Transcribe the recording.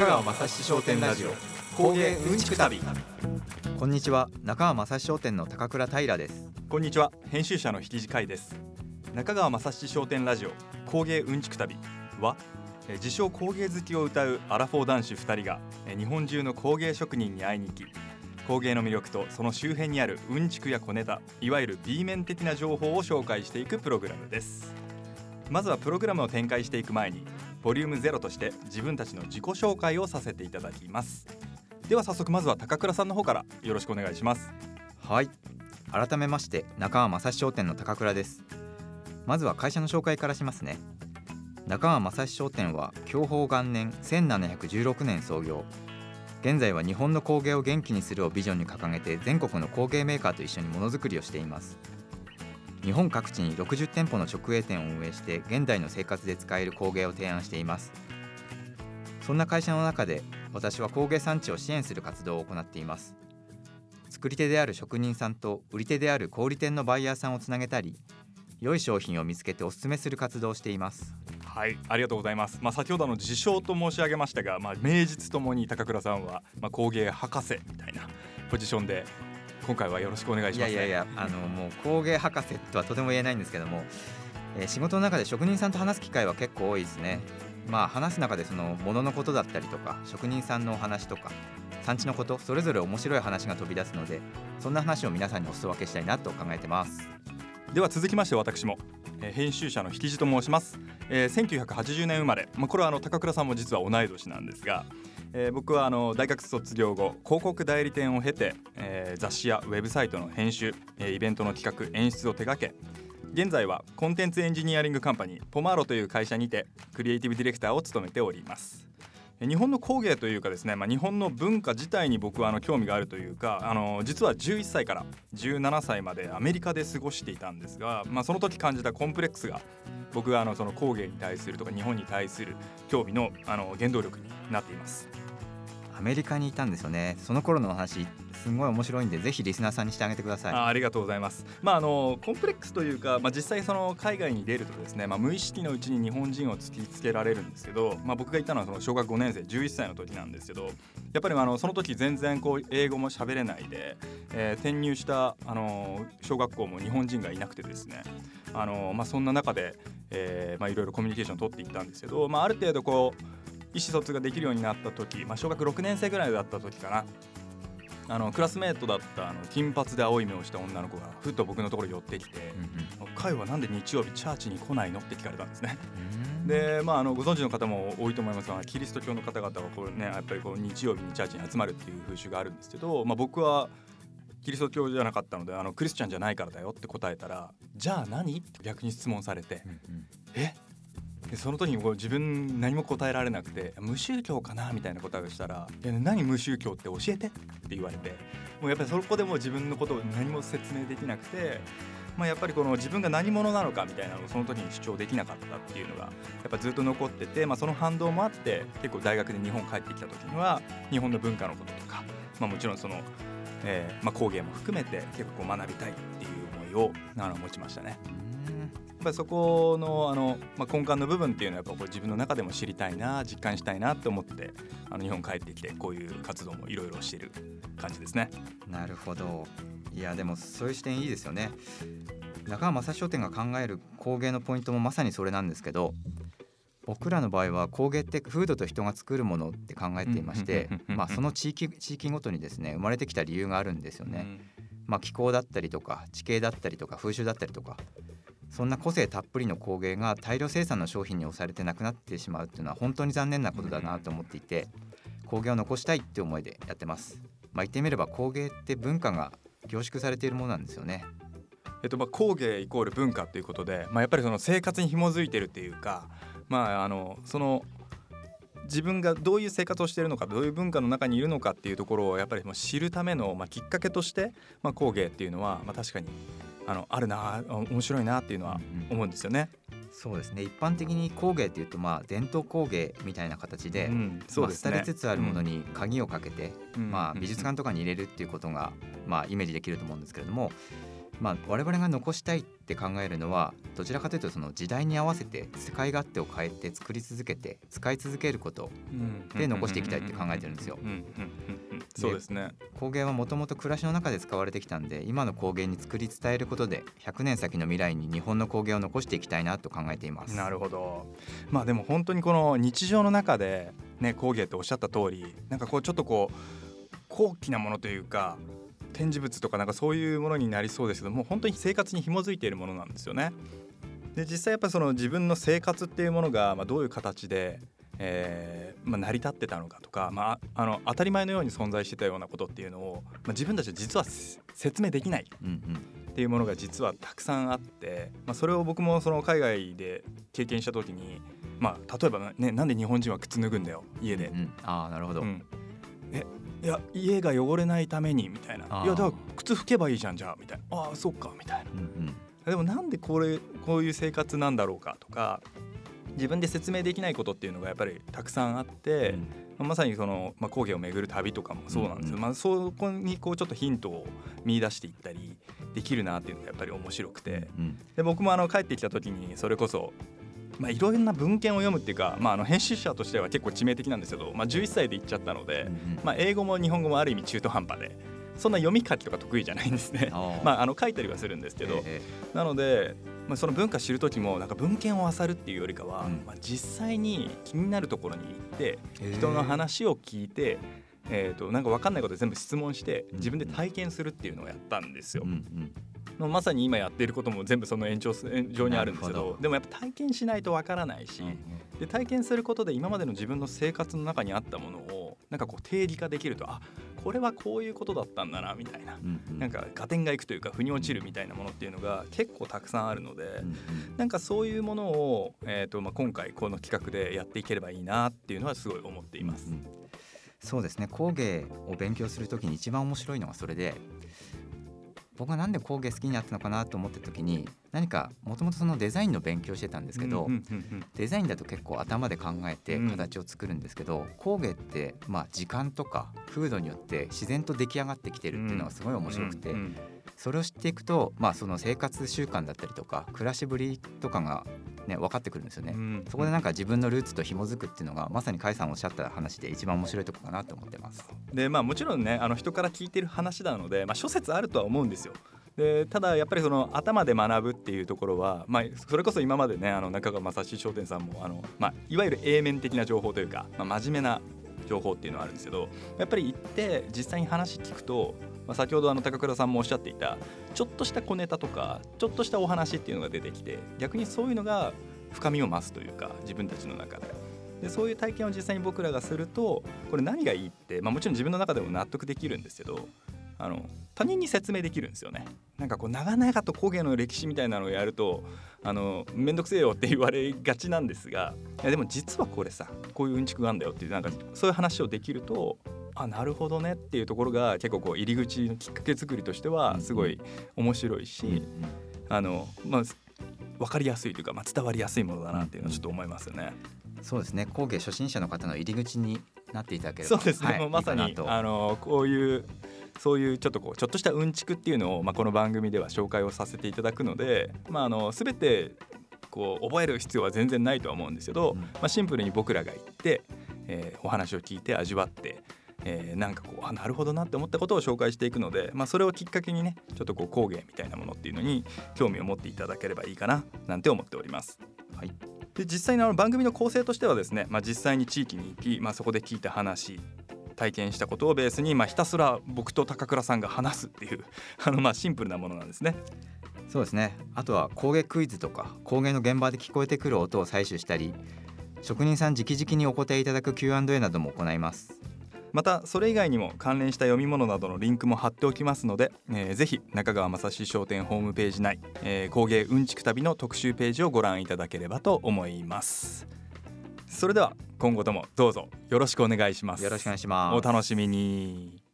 中川雅史商店ラジオ。工芸うんちく旅。こんにちは。中川正史商店の高倉平です。こんにちは。編集者の引地海です。中川雅史商店ラジオ。工芸うんちく旅。はえー自称工芸好きを歌うアラフォー男子2人がえー日本中の工芸職人に会いに行き工芸の魅力とその周辺にあるうんちくや小ネタいわゆる B 面的な情報を紹介していくプログラムです。まずはプログラムを展開していく前にボリューム0として自分たちの自己紹介をさせていただきます。では早速まずは高倉さんの方からよろしくお願いします。はい。改めまして中川正史商店の高倉です。まずは会社の紹介からしますね。中川正史商店は享保元年1716年創業。現在は日本の工芸を元気にするをビジョンに掲げて全国の工芸メーカーと一緒にものづくりをしています。日本各地に60店舗の直営店を運営して現代の生活で使える工芸を提案しています。そんな会社の中で私は工芸産地を支援する活動を行っています。作り手である職人さんと売り手である小売店のバイヤーさんをつなげたり良い商品を見つけておすすめする活動をしています。はいありがとうございます、まあ、先ほどの自称と申し上げましたが、まあ、名実ともに高倉さんは、まあ、工芸博士みたいなポジションで今回はよろしくお願いします、ね、いやいやいやあのもう工芸博士とはとても言えないんですけども、えー仕事の中で職人さんと話す機会は結構多いですね。まあ話す中でその物のことだったりとか職人さんのお話とか産地のことそれぞれ面白い話が飛び出すのでそんな話を皆さんにお裾分けしたいなと考えてます。では続きまして私も、えー編集者の引地と申します、えー1980年生まれ、まあ、これはあの高倉さんも実は同い年なんですが、えー僕はあの大学卒業後広告代理店を経て、えー雑誌やウェブサイトの編集、えーイベントの企画演出を手掛け現在はコンテンツエンジニアリングカンパニーポマーロという会社にてクリエイティブディレクターを務めております日本の工芸というかですね、まあ、日本の文化自体に僕はあの興味があるというかあの実は11歳から17歳までアメリカで過ごしていたんですが、まあ、その時感じたコンプレックスが僕があのその工芸に対するとか日本に対する興味のあの原動力になっています。アメリカにいたんですよねその頃のお話すごい面白いんでぜひリスナーさんにしてあげてくださいあありがとうございます。まああのコンプレックスというか、まあ実際その海外に出るとですね、まあ無意識のうちに日本人を突きつけられるんですけど、まあ僕がいたのはその小学5年生11歳の時なんですけど、やっぱりあのその時全然こう英語も喋れないで、えー転入したあの小学校も日本人がいなくてですね、あのまあそんな中で、えーまあいろいろコミュニケーションを取っていったんですけど、まあある程度こう意思疎通ができるようになった時、まあ小学6年生ぐらいだった時かな。あのクラスメートだったあの金髪で青い目をした女の子がふっと僕のところに寄ってきてうん「カイはなんで日曜日チャーチに来ないの?」って聞かれたんですね。うんでまああのご存知の方も多いと思いますがキリスト教の方々はこうねやっぱりこう日曜日にチャーチに集まるっていう風習があるんですけど、まあ、僕はキリスト教じゃなかったのであのクリスチャンじゃないからだよって答えたら「じゃあ何?」って逆に質問されてうんうん「え？でその時にこう自分何も答えられなくて無宗教かなみたいな答えをしたら「いや何無宗教って教えて」って言われてもうやっぱりそこでも自分のことを何も説明できなくて、まあ、やっぱりこの自分が何者なのかみたいなのをその時に主張できなかったっていうのがやっぱずっと残ってて、まあ、その反動もあって結構大学で日本帰ってきた時には日本の文化のこととか、まあ、もちろんその、えーまあ、工芸も含めて結構学びたいっていう思いをあの持ちましたね。やっぱりそこのあの、まあ、根幹の部分っていうのはやっぱ自分の中でも知りたいな実感したいなと思ってあの日本帰ってきてこういう活動もいろいろしている感じですね。なるほど。いやでもそういう視点いいですよね。中川正史商店が考える工芸のポイントもまさにそれなんですけど僕らの場合は工芸って風土と人が作るものって考えていまして まあその地域地域ごとにですね生まれてきた理由があるんですよね、まあ気候だったりとか地形だったりとか風習だったりとかそんな個性たっぷりの工芸が大量生産の商品に押されてなくなってしまうっていうのは本当に残念なことだなと思っていて工芸を残したいって思いでやってます。まあ言ってみれば工芸って文化が凝縮されているものなんですよね。えっとまあ、工芸イコール文化ということで、まあ、やっぱりその生活に紐づいてるっていうか、まあ、あのその自分がどういう生活をしているのかどういう文化の中にいるのかっていうところをやっぱりもう知るための、まあ、きっかけとして、まあ、工芸っていうのは、まあ、確かにあのあるなあ面白いなっていうのは思うんですよね。そうですね一般的に工芸っていうとまあ伝統工芸みたいな形で、うん、そうですね。まあ廃れつつあるものに鍵をかけて、うんまあ、美術館とかに入れるっていうことが、まあ、イメージできると思うんですけれどもまあ、我々が残したいって考えるのはどちらかというとその時代に合わせて使い勝手を変えて作り続けて使い続けることで残していきたいって考えてるんですよ。そうですね。工芸はもともと暮らしの中で使われてきたんで今の工芸に作り伝えることで100年先の未来に日本の工芸を残していきたいなと考えています。なるほど。まあでも本当にこの日常の中でね工芸っておっしゃった通りなんかこうちょっとこう高貴なものというか展示物とかなんかそういうものになりそうですけども本当に生活に紐づいているものなんですよね。で実際やっぱりその自分の生活っていうものがまあどういう形で、えーまあ、成り立ってたのかとか、まあ、あの当たり前のように存在してたようなことっていうのを、まあ、自分たちは実は説明できないっていうものが実はたくさんあって、まあ、それを僕もその海外で経験した時に、まあ、例えばねなんで日本人は靴脱ぐんだよ家で。うんうん、あなるほど、うん、えいや家が汚れないためにみたいな。いやだから靴拭けばいいじゃんじゃあみたいな。ああそっかみたいな、うんうん、でもなんでこれこういう生活なんだろうかとか自分で説明できないことっていうのがやっぱりたくさんあって、うん、まさにその、まあ、工芸を巡る旅とかもそうなんですよ、うん。うん、まあ、そこにこうちょっとヒントを見出していったりできるなっていうのがやっぱり面白くて、うん、で僕もあの帰ってきた時にそれこそまあ、いろんな文献を読むっていうか、まあ、あの編集者としては結構致命的なんですけど、まあ、11歳で行っちゃったので、まあ、英語も日本語もある意味中途半端で。そんな読み書きとか得意じゃないんですね。まあ、あの書いたりはするんですけど、えー、なので、まあ、その文化知る時もなんか文献を漁るっていうよりかは、うん、まあ、実際に気になるところに行って人の話を聞いて、えー、となんか分かんないこと全部質問して自分で体験するっていうのをやったんですよ。うんうん。のまさに今やっていることも全部その延長上にあるんですけどでもやっぱ体験しないとわからないし、で体験することで今までの自分の生活の中にあったものをなんかこう定義化できるとあこれはこういうことだったんだなみたいな、うんうん、なんか合点がいくというか腑に落ちるみたいなものっていうのが結構たくさんあるので、うんうん、なんかそういうものを、えーとまあ、今回この企画でやっていければいいなっていうのはすごい思っています。うんうん、そうですね。工芸を勉強する時に一番面白いのがそれで僕がなんで工芸好きになったのかなと思った時に何かもともとそのデザインの勉強してたんですけど、デザインだと結構頭で考えて形を作るんですけど、工芸ってまあ時間とか風土によって自然と出来上がってきてるっていうのがすごい面白くて、それを知っていくと、まあ、その生活習慣だったりとか暮らしぶりとかがね、分かってくるんですよね、うん、そこでなんか自分のルーツと紐づくっていうのがまさに甲斐さんおっしゃった話で一番面白いとこかなと思ってます。でまあもちろんねあの人から聞いてる話なので、まあ、諸説あるとは思うんですよ。でただやっぱりその頭で学ぶっていうところは、まあ、それこそ今までねあの中川正史商店さんもあの、まあ、いわゆる A 面的な情報というか、まあ、真面目な情報っていうのはあるんですけどやっぱり行って実際に話聞くと、まあ、先ほどあの高倉さんもおっしゃっていたちょっとした小ネタとかちょっとしたお話っていうのが出てきて逆にそういうのが深みを増すというか自分たちの中で。でそういう体験を実際に僕らがするとこれ何がいいって、まあ、もちろん自分の中でも納得できるんですけどあの他人に説明できるんですよね。なんかこう長々と工芸の歴史みたいなのをやるとあの面倒くせえよって言われがちなんですがいやでも実はこれさこういううんちくがあるんだよっていうなんかそういう話をできるとあなるほどね。っていうところが結構こう入り口のきっかけ作りとしてはすごい面白いし、あのまあ分かりやすいというか、まあ、伝わりやすいものだなっていうのはちょっと思いますよね。そうですね。工芸初心者の方の入り口になっていただければそうですね、はい、まさにあのこういうそういうちょっとこうちょっとしたうんちくっていうのを、まあ、この番組では紹介をさせていただくので、まあ、あの全てこう覚える必要は全然ないとは思うんですけど、うん、まあ、シンプルに僕らが行って、えー、お話を聞いて味わって、えー、なんかこうあなるほどなって思ったことを紹介していくので、まあ、それをきっかけにねちょっとこう工芸みたいなものっていうのに興味を持っていただければいいかななんて思っております。はいで実際にあの番組の構成としてはですね、まあ、実際に地域に行き、まあ、そこで聞いた話体験したことをベースに、まあ、ひたすら僕と高倉さんが話すっていう あのまあシンプルなものなんですね。そうですねあとは工芸クイズとか工芸の現場で聞こえてくる音を採取したり職人さん直々にお答えいただく Q&A なども行いますまたそれ以外にも関連した読み物などのリンクも貼っておきますので、えー、ぜひ中川正史商店ホームページ内、えー、工芸うんちく旅の特集ページをご覧いただければと思います。それでは今後ともどうぞよろしくお願いします。よろしくお願いします。お楽しみに